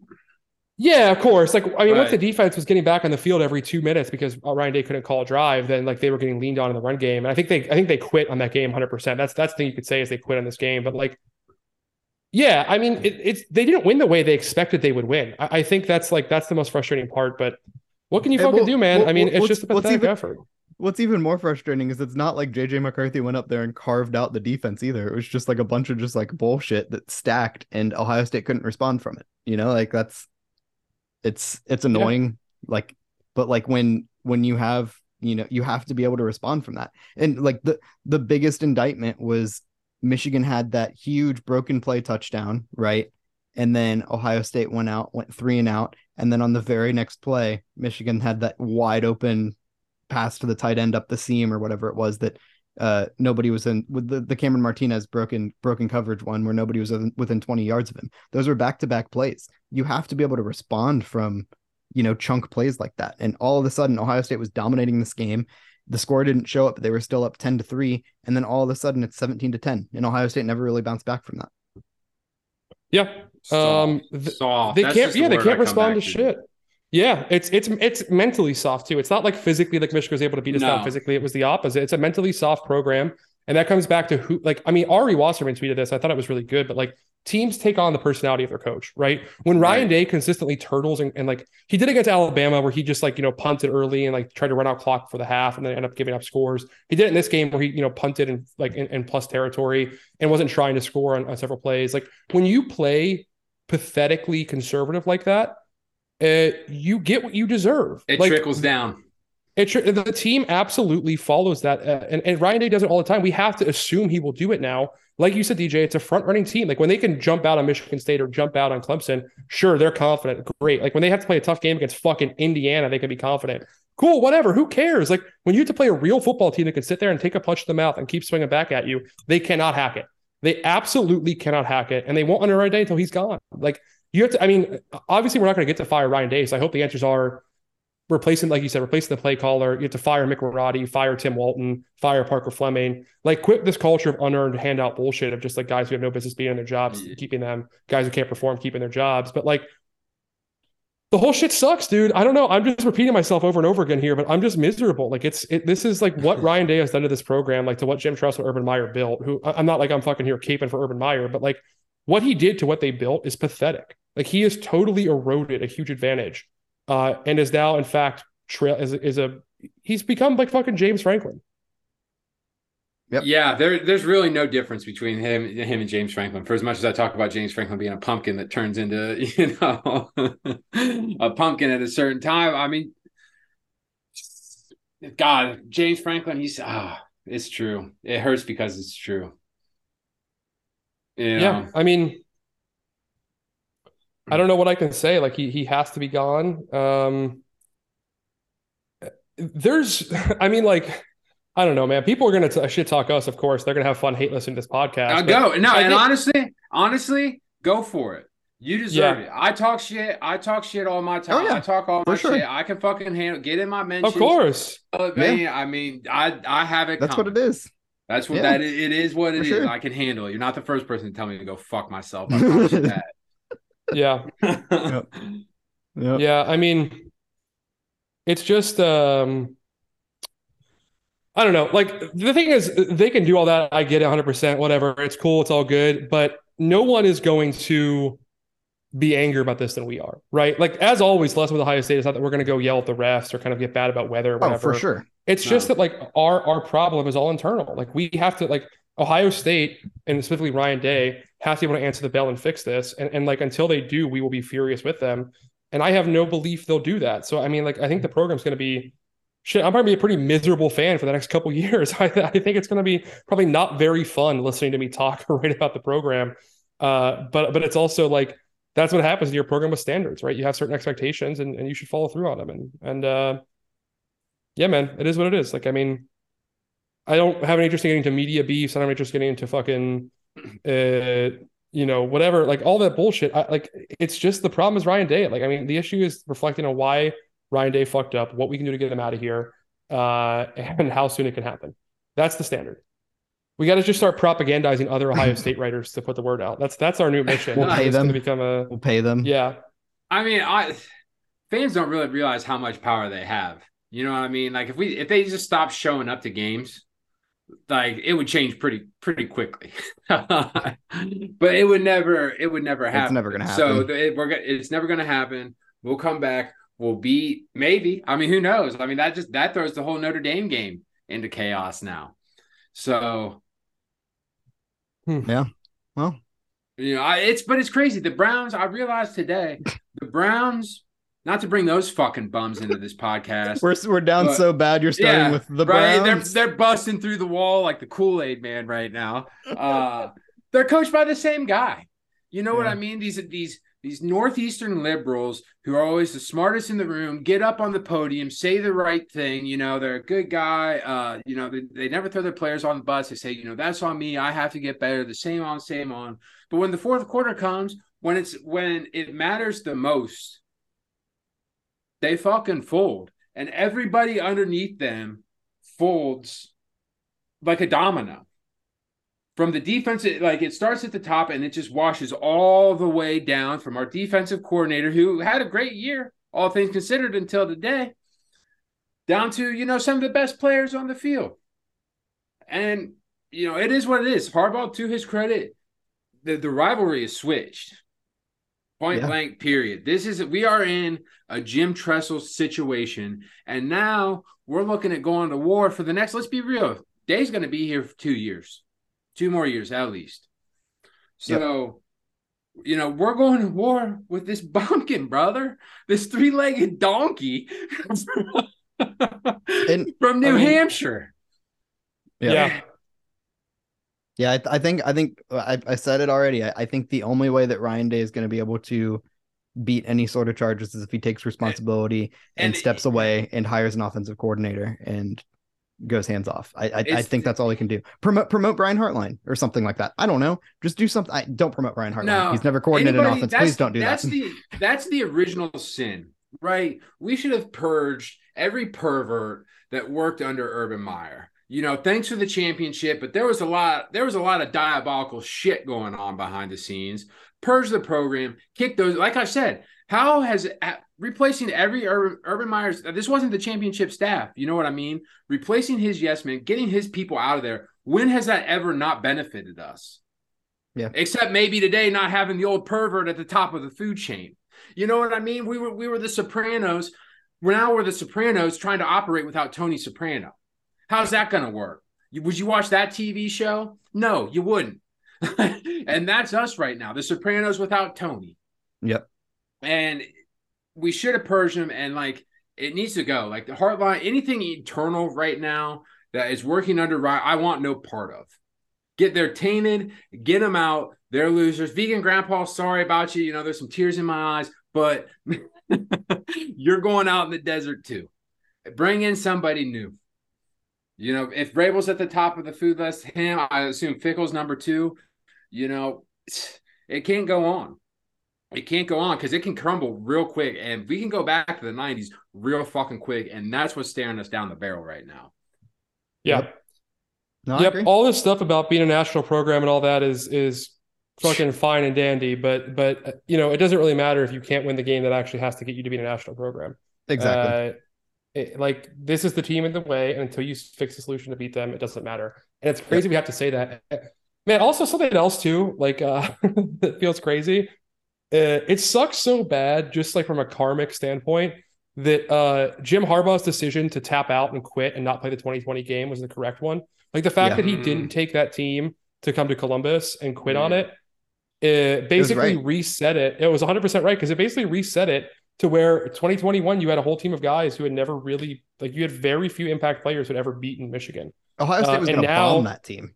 Yeah, of course. Like, I mean, once the defense was getting back on the field every two minutes because uh, Ryan Day couldn't call a drive, then like they were getting leaned on in the run game. And I think they, I think they quit on that game 100. percent That's that's the thing you could say is they quit on this game. But like, yeah, I mean, it, it's they didn't win the way they expected they would win. I, I think that's like that's the most frustrating part. But what can you fucking
well-
do, man?
well,
I mean, it's just a pathetic
even-
effort.
What's even more frustrating is it's not like JJ McCarthy went up there and carved out the defense either. It was just like a bunch of just like bullshit that stacked and Ohio State couldn't respond from it. You know, like that's it's it's annoying. Like, but like when when you have you know you have to be able to respond from that. And like the the biggest indictment was Michigan had that huge broken play touchdown, right? And then Ohio State went out, went three and out, and then on the very next play, Michigan had that wide open pass to the tight end up the seam or whatever it was that uh nobody was in with the, the Cameron Martinez broken broken coverage one where nobody was within, within 20 yards of him. Those are back to back plays. You have to be able to respond from you know chunk plays like that. And all of a sudden Ohio State was dominating this game. The score didn't show up, but they were still up 10 to 3 and then all of a sudden it's 17 to 10 and Ohio State never really bounced back from that.
Yeah, Um,
Soft.
th- they
That's
can't.
just the
Yeah, they can't respond to
back
shit. Yeah, it's it's it's mentally soft too. It's not like physically like Michigan was able to beat us down physically. It was the opposite. It's a mentally soft program, and that comes back to who. Like, I mean, Ari Wasserman tweeted this. I thought it was really good, but like teams take on the personality of their coach, right? When Ryan
Right.
Day consistently turtles and, and like he did against Alabama, where he just like you know punted early and like tried to run out clock for the half, and then end up giving up scores. He did it in this game where he you know punted and like in, in plus territory and wasn't trying to score on, on several plays. Like when you play pathetically conservative like that, uh, you get what you deserve.
It
like,
trickles down.
It the team absolutely follows that, uh, and, and Ryan Day does it all the time. We have to assume he will do it now. Like you said, DJ, it's a front running team. Like when they can jump out on Michigan State or jump out on Clemson, sure, they're confident. Great. Like when they have to play a tough game against fucking Indiana, they can be confident. Cool, whatever. Who cares? Like when you have to play a real football team that can sit there and take a punch to the mouth and keep swinging back at you, they cannot hack it. They absolutely cannot hack it, and they won't under Ryan Day until he's gone. Like you have to. I mean, obviously, we're not going to get to fire Ryan Day. So I hope the answers are replacing, like you said, replacing the play caller. You have to fire Mick Marotti, fire Tim Walton, fire Parker Fleming. Like, quit this culture of unearned handout bullshit of just like guys who have no business being in their jobs,
Yeah.
keeping them, guys who can't perform, keeping their jobs. But like, the whole shit sucks, dude. I don't know. I'm just repeating myself over and over again here, but I'm just miserable. Like, it's it, this is like what Ryan Day has done to this program, like to what Jim Tressel, Urban Meyer built. Who I'm not like I'm fucking here caping for Urban Meyer, but like what he did to what they built is pathetic. Like he has totally eroded a huge advantage, uh, and is now in fact trail is is a he's become like fucking James Franklin.
Yep.
Yeah, there, there's really no difference between him, him and James Franklin. For as much as I talk about James Franklin being a pumpkin that turns into, you know, a pumpkin at a certain time, I mean, God, James Franklin, he's ah, it's true. It hurts because it's true. You know?
Yeah, I mean, I don't know what I can say. Like he he has to be gone. Um, there's, I mean, like. I don't know, man. People are gonna t- shit talk us, of course. They're gonna have fun hate listening to this podcast.
I'll go. No,
I
and
think-
honestly, honestly, go for it. You deserve
Yeah.
it. I talk shit. I talk shit all my time.
Oh, yeah.
I talk all
For
my
sure.
shit. I can fucking handle. Get in my mentions.
Of course.
Yeah.
man, I mean, I I have it.
That's what it is.
That's what
Yeah.
that it is. What it
For
is.
sure.
I can handle it. You're not the first person to tell me to go fuck myself. I promise you
Yeah.
that.
Yep.
Yeah, I mean, it's just um I don't know. Like the thing is they can do all that. I get it 100%, whatever. It's cool, it's all good, but no one is going to be angry about this than we are, right? Like as always, less with Ohio State is not that we're going to go yell at the refs or kind of get bad about weather or whatever.
Oh, for sure.
It's
No.
just that like our our problem is all internal. Like we have to like Ohio State and specifically Ryan Day have to be able to answer the bell and fix this. And and like until they do, we will be furious with them. And I have no belief they'll do that. So I mean, like I think the program's going to be shit. I'm probably be a pretty miserable fan for the next couple years. I, I think it's going to be probably not very fun listening to me talk or write about the program. Uh, but but it's also like that's what happens in your program with standards, right? You have certain expectations and, and you should follow through on them. And and uh, yeah, man, it is what it is. Like I mean, I don't have any interest in getting into media beefs. I don't have interest in getting into fucking uh you know whatever like all that bullshit I, like it's just the problem is ryan day like i mean the issue is reflecting on why ryan day fucked up what we can do to get him out of here uh and how soon it can happen that's the standard we got to just start propagandizing other ohio state writers to put the word out that's that's our new mission
We'll pay
It's gonna
them.
become a
We'll pay them.
yeah
I mean, I fans don't really realize how much power they have. You know what I mean? Like if we if they just stop showing up to games, like it would change pretty pretty quickly. but it would never it would never happen.
never gonna
So
happen.
the- it, we're go- it's never gonna happen. We'll come back. We'll beat maybe. I mean, who knows? I mean, that just that throws the whole Notre Dame game into chaos now. So hmm.
yeah Well,
you know, I, it's but it's crazy. The Browns. I realized today, the Browns. Not to bring those fucking bums into this podcast.
we're we're down
But-
so bad. You're starting
Yeah,
with the
right?
Browns.
They're they're busting through the wall like the Kool Aid Man right now. Uh, they're coached by the same guy. You know what I mean? These these these northeastern liberals who are always the smartest in the room get up on the podium, say the right thing. You know, they're a good guy. Uh, you know, they, they never throw their players on the bus. They say, you know, that's on me. I have to get better. The same on, same on. But when the fourth quarter comes, when it's when it matters the most, they fucking fold. And everybody underneath them folds like a domino. From the defense, it, like it starts at the top and it just washes all the way down from our defensive coordinator, who had a great year, all things considered, until today, down to, you know, some of the best players on the field. And, you know, it is what it is. Harbaugh, to his credit, the, the rivalry is switched. Point
Yeah.
blank, period. This is we are in a Jim Tressel situation, and now we're looking at going to war for the next. Let's be real. Day's going to be here for two years, two more years at least. So, you know, we're going to war with this bumpkin, brother, this three-legged donkey from New
I mean-
Hampshire.
yeah,
Yeah, I, I think I think uh, I, I said it already. I, I think the only way that Ryan Day is going to be able to beat any sort of charges is if he takes eh, responsibility and,
and-
steps away and hires an offensive coordinator and goes hands off. I I, I think that's all he can do. Promote promote Brian Hartline or something like that. I don't know. Just do something. I don't promote Brian Hartline.
No.
He's never coordinated an offense. Please don't do
that's
that.
the that's the original sin, right? We should have purged every pervert that worked under Urban Meyer. You know, thanks for the championship, but there was a lot there was a lot of diabolical shit going on behind the scenes. Purge the program, kick those. Like I said, how has replacing every Urban, Urban Meyer's? This wasn't the championship staff. You know what I mean? Replacing his yes men, getting his people out of there. When has that ever not benefited us?
Yeah.
Except maybe today not having the old pervert at the top of the food chain. You know what I mean? We were we were the Sopranos. We're now we're the Sopranos trying to operate without Tony Soprano. How's that going to work? Would you watch that TV show? No, you wouldn't. and that's us right now. The Sopranos without Tony.
Yep.
And we should have purged him and like it needs to go. Like the Hartline, anything eternal right now that is working under I want no part of. Get they're tainted, get them out. They're losers. Vegan grandpa, sorry about you. You know, there's some tears in my eyes, but you're going out in the desert too. Bring in somebody new. You know, if Vrabel's at the top of the food list, him, I assume Fickell's number two. You know, it can't go on. It can't go on because it can crumble real quick. And we can go back to the 90s real fucking quick. And that's what's staring us down the barrel right now.
yeah.
Yep. No,
yep. All this stuff about being a national program and all that is is fucking fine and dandy. But but uh, you know, it doesn't really matter if you can't win the game that actually has to get you to be in a national program.
Exactly.
Uh, it, like this is the team in the way, and until you fix the solution to beat them, it doesn't matter. And it's crazy we have to say that. Man, also something else too, like uh that feels crazy. Uh, it sucks so bad, just like from a karmic standpoint, that uh Jim Harbaugh's decision to tap out and quit and not play the 2020 game was the correct one. Like the fact
Yeah.
that he didn't take that team to come to Columbus and quit on it, it basically
right.
reset it. It was 100% right because it basically reset it to where 2021 you had a whole team of guys who had never really like you had very few impact players who had ever beaten Michigan.
Ohio State
uh,
was
and
going to
now-
bomb that team.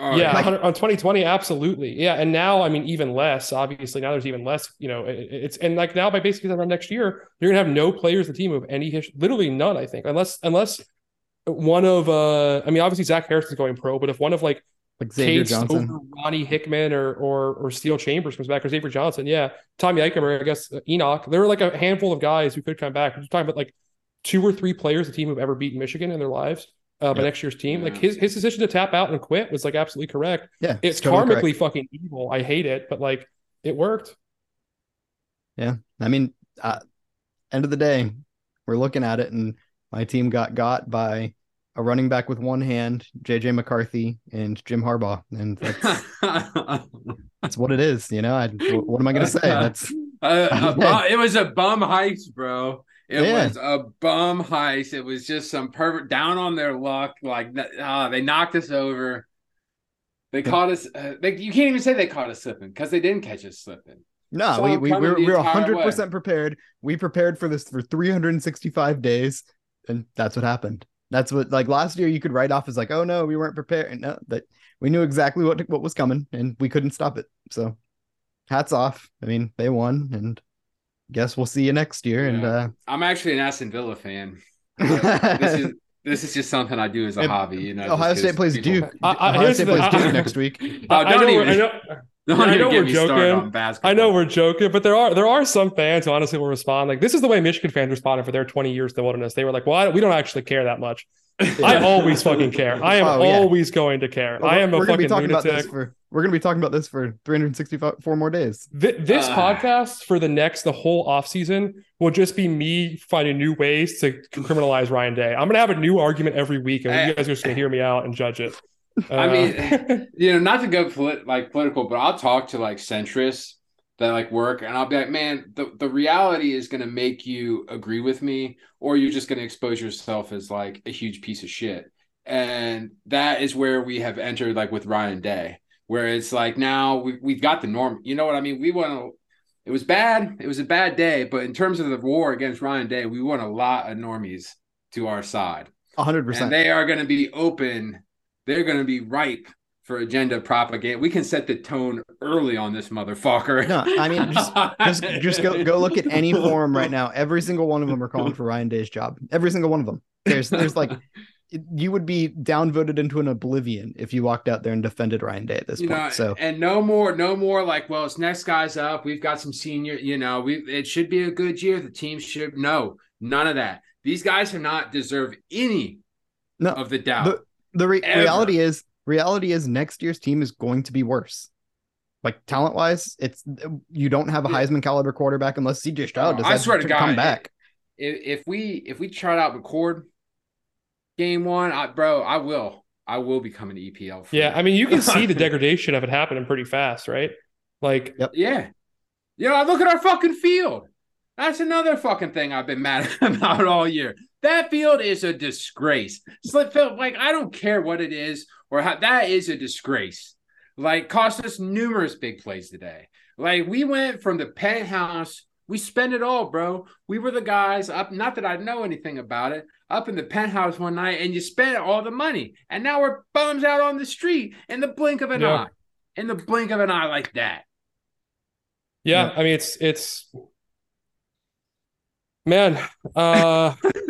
Oh,
yeah,
Like-
100 on 2020, absolutely. Yeah, and now I mean even less. Obviously, now there's even less. You know, it- it's and like now by basically around next year, you're gonna have no players in the team of any history, literally none. I think unless unless one of uh, I mean obviously Zach Harrison's going pro, but if one of like
Like Xavier
Case
Johnson.
over Ronnie Hickman or or or Steele Chambers comes back or Xavier Johnson, yeah, Tommy Eichenberg, I guess uh, Enoch. There were like a handful of guys who could come back. We're talking about like two or three players the team who've ever beaten Michigan in their lives. Uh, by
Yep.
next year's team, like his his decision to tap out and quit was like absolutely correct.
Yeah.
It's
totally
karmically
correct.
fucking evil. I hate it, but like it worked.
Yeah, I mean, uh, end of the day, we're looking at it, and my team got got by a running back with one hand, JJ McCarthy, and Jim Harbaugh, and that's that's what it is. You know, I, what am I going to say? That's
Uh, a bu- it was a bum heist, bro. It
Yeah.
was a bum heist. It was just some pervert down on their luck. Like uh, they knocked us over. They caught us. Uh, they, you can't even say they caught us slipping because they didn't catch us slipping.
no,
Saw
we we
coming
we're we're hundred percent prepared. We prepared for this for 365 days, and that's what happened. That's what like last year you could write off as like, oh no, we weren't prepared. No, that we knew exactly what what was coming, and we couldn't stop it. So, hats off. I mean, they won, and guess we'll see you next year. And uh,
I'm actually an Aston Villa fan. this is this is just something I do as a
If
hobby. You know,
Ohio State plays
people-
Duke.
I- I-
Ohio State
the-
plays
I-
Duke next week.
Oh,
I, I
don't
know,
even-
I know,
Don't
I know we're joking. I know we're joking, but there are there are some fans who honestly will respond like this is the way Michigan fans responded for their 20 years in the wilderness. They were like, "Well, I, we don't actually care that much." I always fucking care. I am
Oh, yeah.
always going to care. I am a
we're gonna be
fucking
talking about this
lunatic.
for we're gonna be talking about this for 364 more days.
Th- this
Ah.
podcast for the next the whole off season will just be me finding new ways to criminalize Ryan Day. I'm gonna have a new argument every week, and you guys are just gonna hear me out and judge it.
I
Uh,
mean, you know, not to go polit- like political, but I'll talk to like centrists that like work, and I'll be like, man, the the reality is going to make you agree with me, or you're just going to expose yourself as like a huge piece of shit, and that is where we have entered like with Ryan Day, where it's like now we we've got the norm. You know what I mean? We want to. It was bad. It was a bad day, but in terms of the war against Ryan Day, we want a lot of normies to our side
hundred
and
percent.
they are going to be open. They're going to be ripe for agenda propaganda. We can set the tone early on this motherfucker.
No, I mean just just just go go look at any forum right now. Every single one of them are calling for Ryan Day's job. Every single one of them. There's there's like you would be downvoted into an oblivion if you walked out there and defended Ryan Day at this
You
point.
know,
so
and no more, no more like, well, it's next guy's up. We've got some senior, you know, we it should be a good year. The team should no, none of that. These guys have not deserved any
No,
of the doubt.
the the re- reality is reality is next year's team is going to be worse. Like talent wise, it's you don't have a Heisman caliber quarterback unless CJ Stroud decides
I swear to God,
come back.
if, if we if we chart out McCord game one, I, bro, I will. I will become an EPL. fan.
yeah, I mean, you can see the degradation of it happening pretty fast, right? Like,
Yeah. You know, I look at our fucking field. That's another fucking thing I've been mad about all year. That field is a disgrace. Slip field, like I don't care what it is or how that is a disgrace. Like cost us numerous big plays today. Like we went from the penthouse, we spent it all, bro. We were the guys up. Not that I know anything about it. Up in the penthouse one night, and you spent all the money, and now we're bums out on the street in the blink of an
Yeah.
eye. In the blink of an eye, like that.
yeah,
Yeah.
I mean, it's it's man, uh,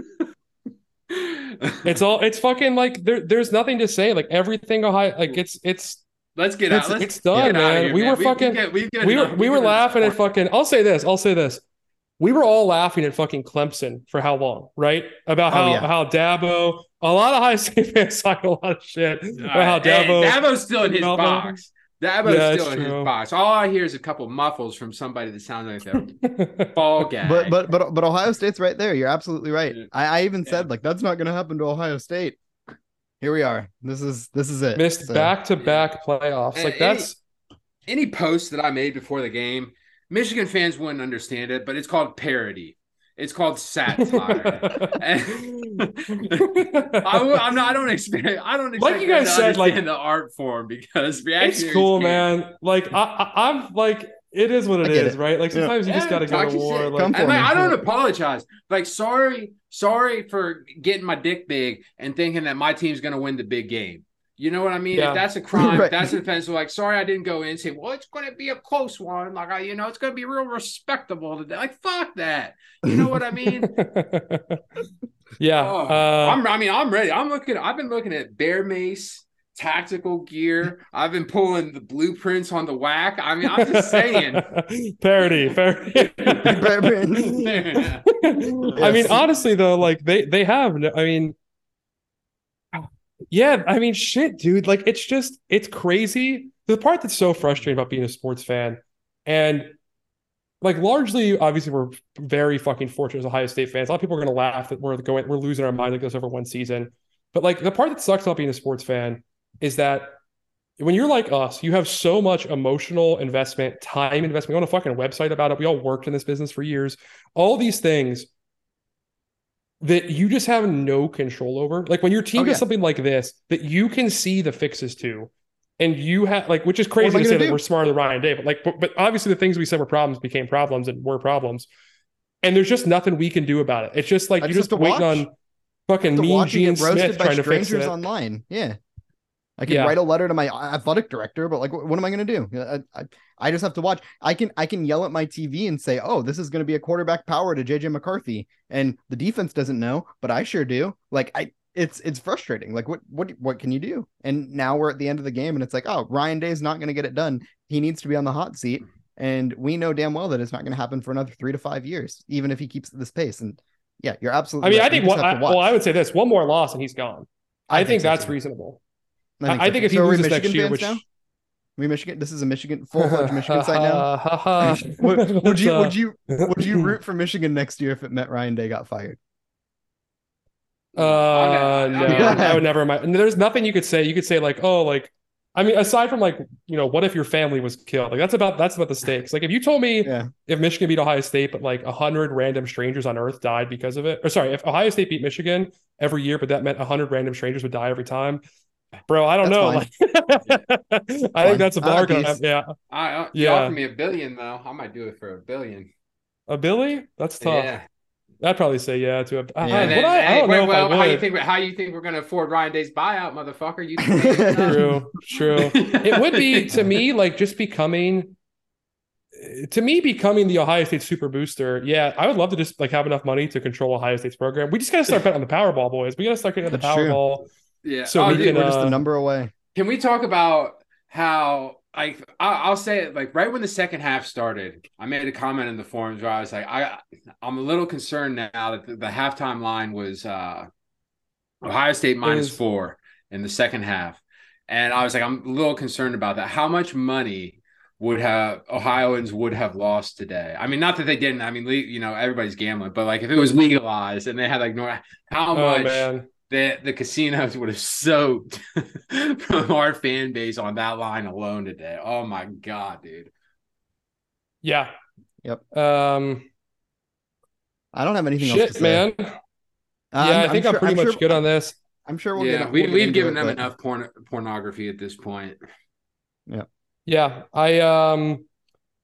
it's all it's fucking like there. There's nothing to say. Like everything Ohio, like it's it's
Let's get
It's-
out. Let's
it's done,
get
man.
here,
We
man.
were fucking-
get- we've given
we were we were laughing at fucking. I'll say this. I'll say this. We were all laughing at fucking Clemson for how long, right? About
Oh,
how
yeah.
how Dabo. A lot of high State fans talk a lot of shit about how
Hey,
Dabo.
Dabo's still in his box. Dabo's
Yeah,
still
it's
in his box. All I hear is a couple muffles from somebody that sounds like they're ball guy.
But but but but Ohio State's right there. You're absolutely right.
Yeah.
I, I even
Yeah.
said like that's not going to happen to Ohio State. Here we are. This is this is it.
Missed
So-
back to back playoffs.
And
Like
any-
that's
any post that I made before the game, Michigan fans wouldn't understand it, but it's called parody. It's called satire. I, am not. I don't expect. I don't expect
Like you guys
to
said, like-
understand the art form because
it's cool,
can't.
man. Like I, I, I'm like it is what it
I get
is,
it.
right? Like
Yeah.
sometimes you just got to go to war.
shit.
Like,
And like. I don't apologize. Like, sorry, sorry for getting my dick big and thinking that my team's gonna win the big game. You know what I mean?
Yeah.
If that's a crime,
Right.
that's an offense. So like, sorry, I didn't go in and say, well, it's gonna be a close one. Like, I, you know, it's gonna be real respectable today. Like, fuck that. You know what I mean?
yeah.
Oh,
uh,
I'm, I mean, I'm ready. I'm looking. I've been looking at bear mace, tactical gear. I've been pulling the blueprints on the whack. I mean, I'm just saying.
parody, parody.
Yeah.
I mean, honestly, though, like they they have. I mean, yeah. I mean, shit, dude. Like it's just it's crazy. The part that's so frustrating about being a sports fan, and like largely, obviously, we're very fucking fortunate as Ohio State fans. A lot of people are gonna laugh that we're going, we're losing our mind like this over one season. But like the part that sucks about being a sports fan is that when you're like us, you have so much emotional investment, time investment. We own a fucking website about it. We all worked in this business for years. All these things that you just have no control over. Like when your team
Oh,
does
yeah.
something like this, that you can see the fixes to, and you have like, which is crazy to say
gonna
that we're smarter than Ryan Day, but like, but, but obviously the things we said were problems became problems and were problems, and there's just nothing we can do about it. It's just like
I
you're
just
just waiting
watch.
on fucking
watching
Gene
it
Smith trying to fix
strangers
it.
online. Yeah. I can
Yeah.
write a letter to my athletic director, but like, what, am I going to do? I, I, I just have to watch. I can I can yell at my TV and say, "Oh, this is going to be a quarterback power to JJ McCarthy," and the defense doesn't know, but I sure do. Like, I it's it's frustrating. Like, what what what can you do? And now we're at the end of the game, and it's like, oh, Ryan Day's not going to get it done. He needs to be on the hot seat, and we know damn well that it's not going to happen for another three to five years, even if he keeps this pace. And yeah, you're absolutely.
I mean,
right.
I think one, I, well. I would say this: one more loss and he's gone. I, think,
so,
that's reasonable.
I think,
I
so,
think if he
So are we
loses next
Michigan
year,
fans
which
now? we Michigan. This is a Michigan full fledged Michigan side now.
now.
Would, would you
uh,
would you would you root for Michigan next year if it meant Ryan Day got fired?
Uh,
I'm
no, I would never. Mind. There's nothing you could say. You could say like, oh, like, I mean, aside from like, you know, what if your family was killed? Like that's about that's about the stakes. Like if you told me
Yeah.
if Michigan beat Ohio State, but like a hundred random strangers on Earth died because of it, or sorry, if Ohio State beat Michigan every year, but that meant a hundred random strangers would die every time, bro, I don't
That's
know. Like, I think that's a bargain.
these.
Yeah,
I, I, you
Yeah.
offer me a billion though. I might do it for a billion.
a Billy, that's tough.
Yeah.
I'd probably say yeah to a. I,
Yeah.
And
would
then,
I, I don't
wait,
know if
well,
I
how you
would.
think how you think we're gonna afford Ryan Day's buyout, motherfucker? You think
True, true. it would be to me like just becoming to me becoming the ohio state super booster yeah i would love to just like have enough money to control ohio state's program we just gotta start betting on the powerball boys we gotta start getting the
That's true.
Powerball
Yeah.
So
oh,
we
dude,
can,
We're just
uh,
a number away.
Can we talk about how like I- I'll say it like right when the second half started, I made a comment in the forums where I was like, I I'm a little concerned now that the, the halftime line was uh Ohio State minus
was-
four in the second half, and I was like, I'm a little concerned about that. How much money would have Ohioans would have lost today? I mean, not that they didn't. I mean, you know, everybody's gambling, but like if it was legalized and they had like no, how
oh
much
man
the the casinos would have soaked from our fan base on that line alone today. Oh my god, dude.
yeah
Yep.
um
I don't have anything else to say.
man
Uh,
yeah i think i'm,
sure-
pretty much
sure-
good on this
I'm sure we'll
yeah,
get,
we,
we'll we
have
into
given
it,
them
but-
enough porn, pornography at this point.
Yeah. Yeah, I um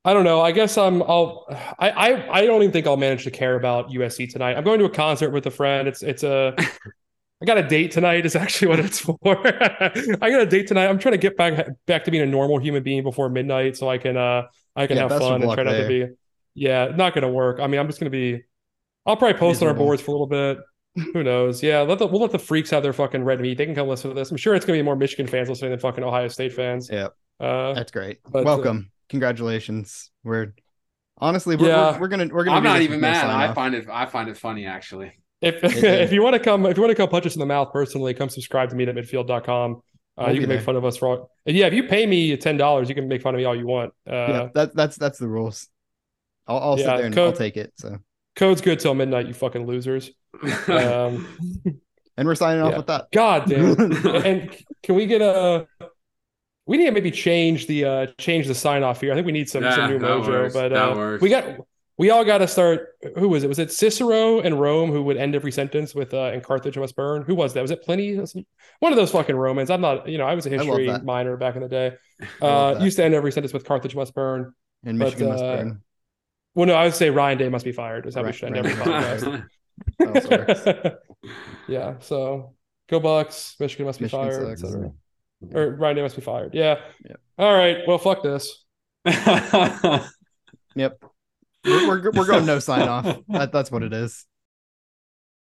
I don't know. I guess I'm I'll I I I don't even think I'll manage to care about USC tonight. I'm going to a concert with a friend. It's it's a I got a date tonight is actually what it's for. I got a date tonight. I'm trying to get back back to being a normal human being before midnight so I can uh I can
Yeah,
have fun and try not to be yeah, not gonna work. I mean, I'm just gonna be I'll probably post on our boards for a little bit. Who knows? Yeah, let the, we'll let the freaks have their fucking red meat. They can come listen to this. I'm sure it's gonna be more Michigan fans listening than fucking Ohio State fans.
Yeah,
Uh,
that's great.
but, uh,
Welcome, congratulations. We're honestly, we're,
Yeah.
we're, we're gonna we're gonna.
I'm not even mad. I find it I find it funny actually.
If if you want to come if you want to come punch us in the mouth personally, come subscribe to me at midfield.com. Uh,
We'll
you
be
can make fun of us for all. Yeah, if you pay me ten dollars, you can make fun of me all you want. Uh,
yeah, that that's that's the rules. I'll, I'll
Yeah,
sit there and
code-
I'll take it. So,
Code's good till midnight, you fucking losers. Um,
and we're signing off
Yeah.
with that.
God damn. and can we get a? We need to maybe change the uh change the sign off here. I think we need some
Yeah,
some new
that
mojo.
works.
But uh, we got we all got to start. Who was it? Was it Cicero and Rome who would end every sentence with uh, "and Carthage must burn"? Who was that? Was it Pliny? One of those fucking Romans. I'm not. You know, I was a history minor back in the day. Uh, used to end every sentence with "Carthage must burn."
And
but,
Michigan must
uh,
burn.
Well, no, I would say Ryan Day must be fired. Is how we
Right,
should end
right,
every podcast.
Also
yeah. So go Bucks. Michigan must be
Michigan
fired. etc. Or Ryan Day must be fired. Yeah.
Yep.
All right. Well, fuck this.
Yep. We're, we're we're going no sign off. That, that's what it is.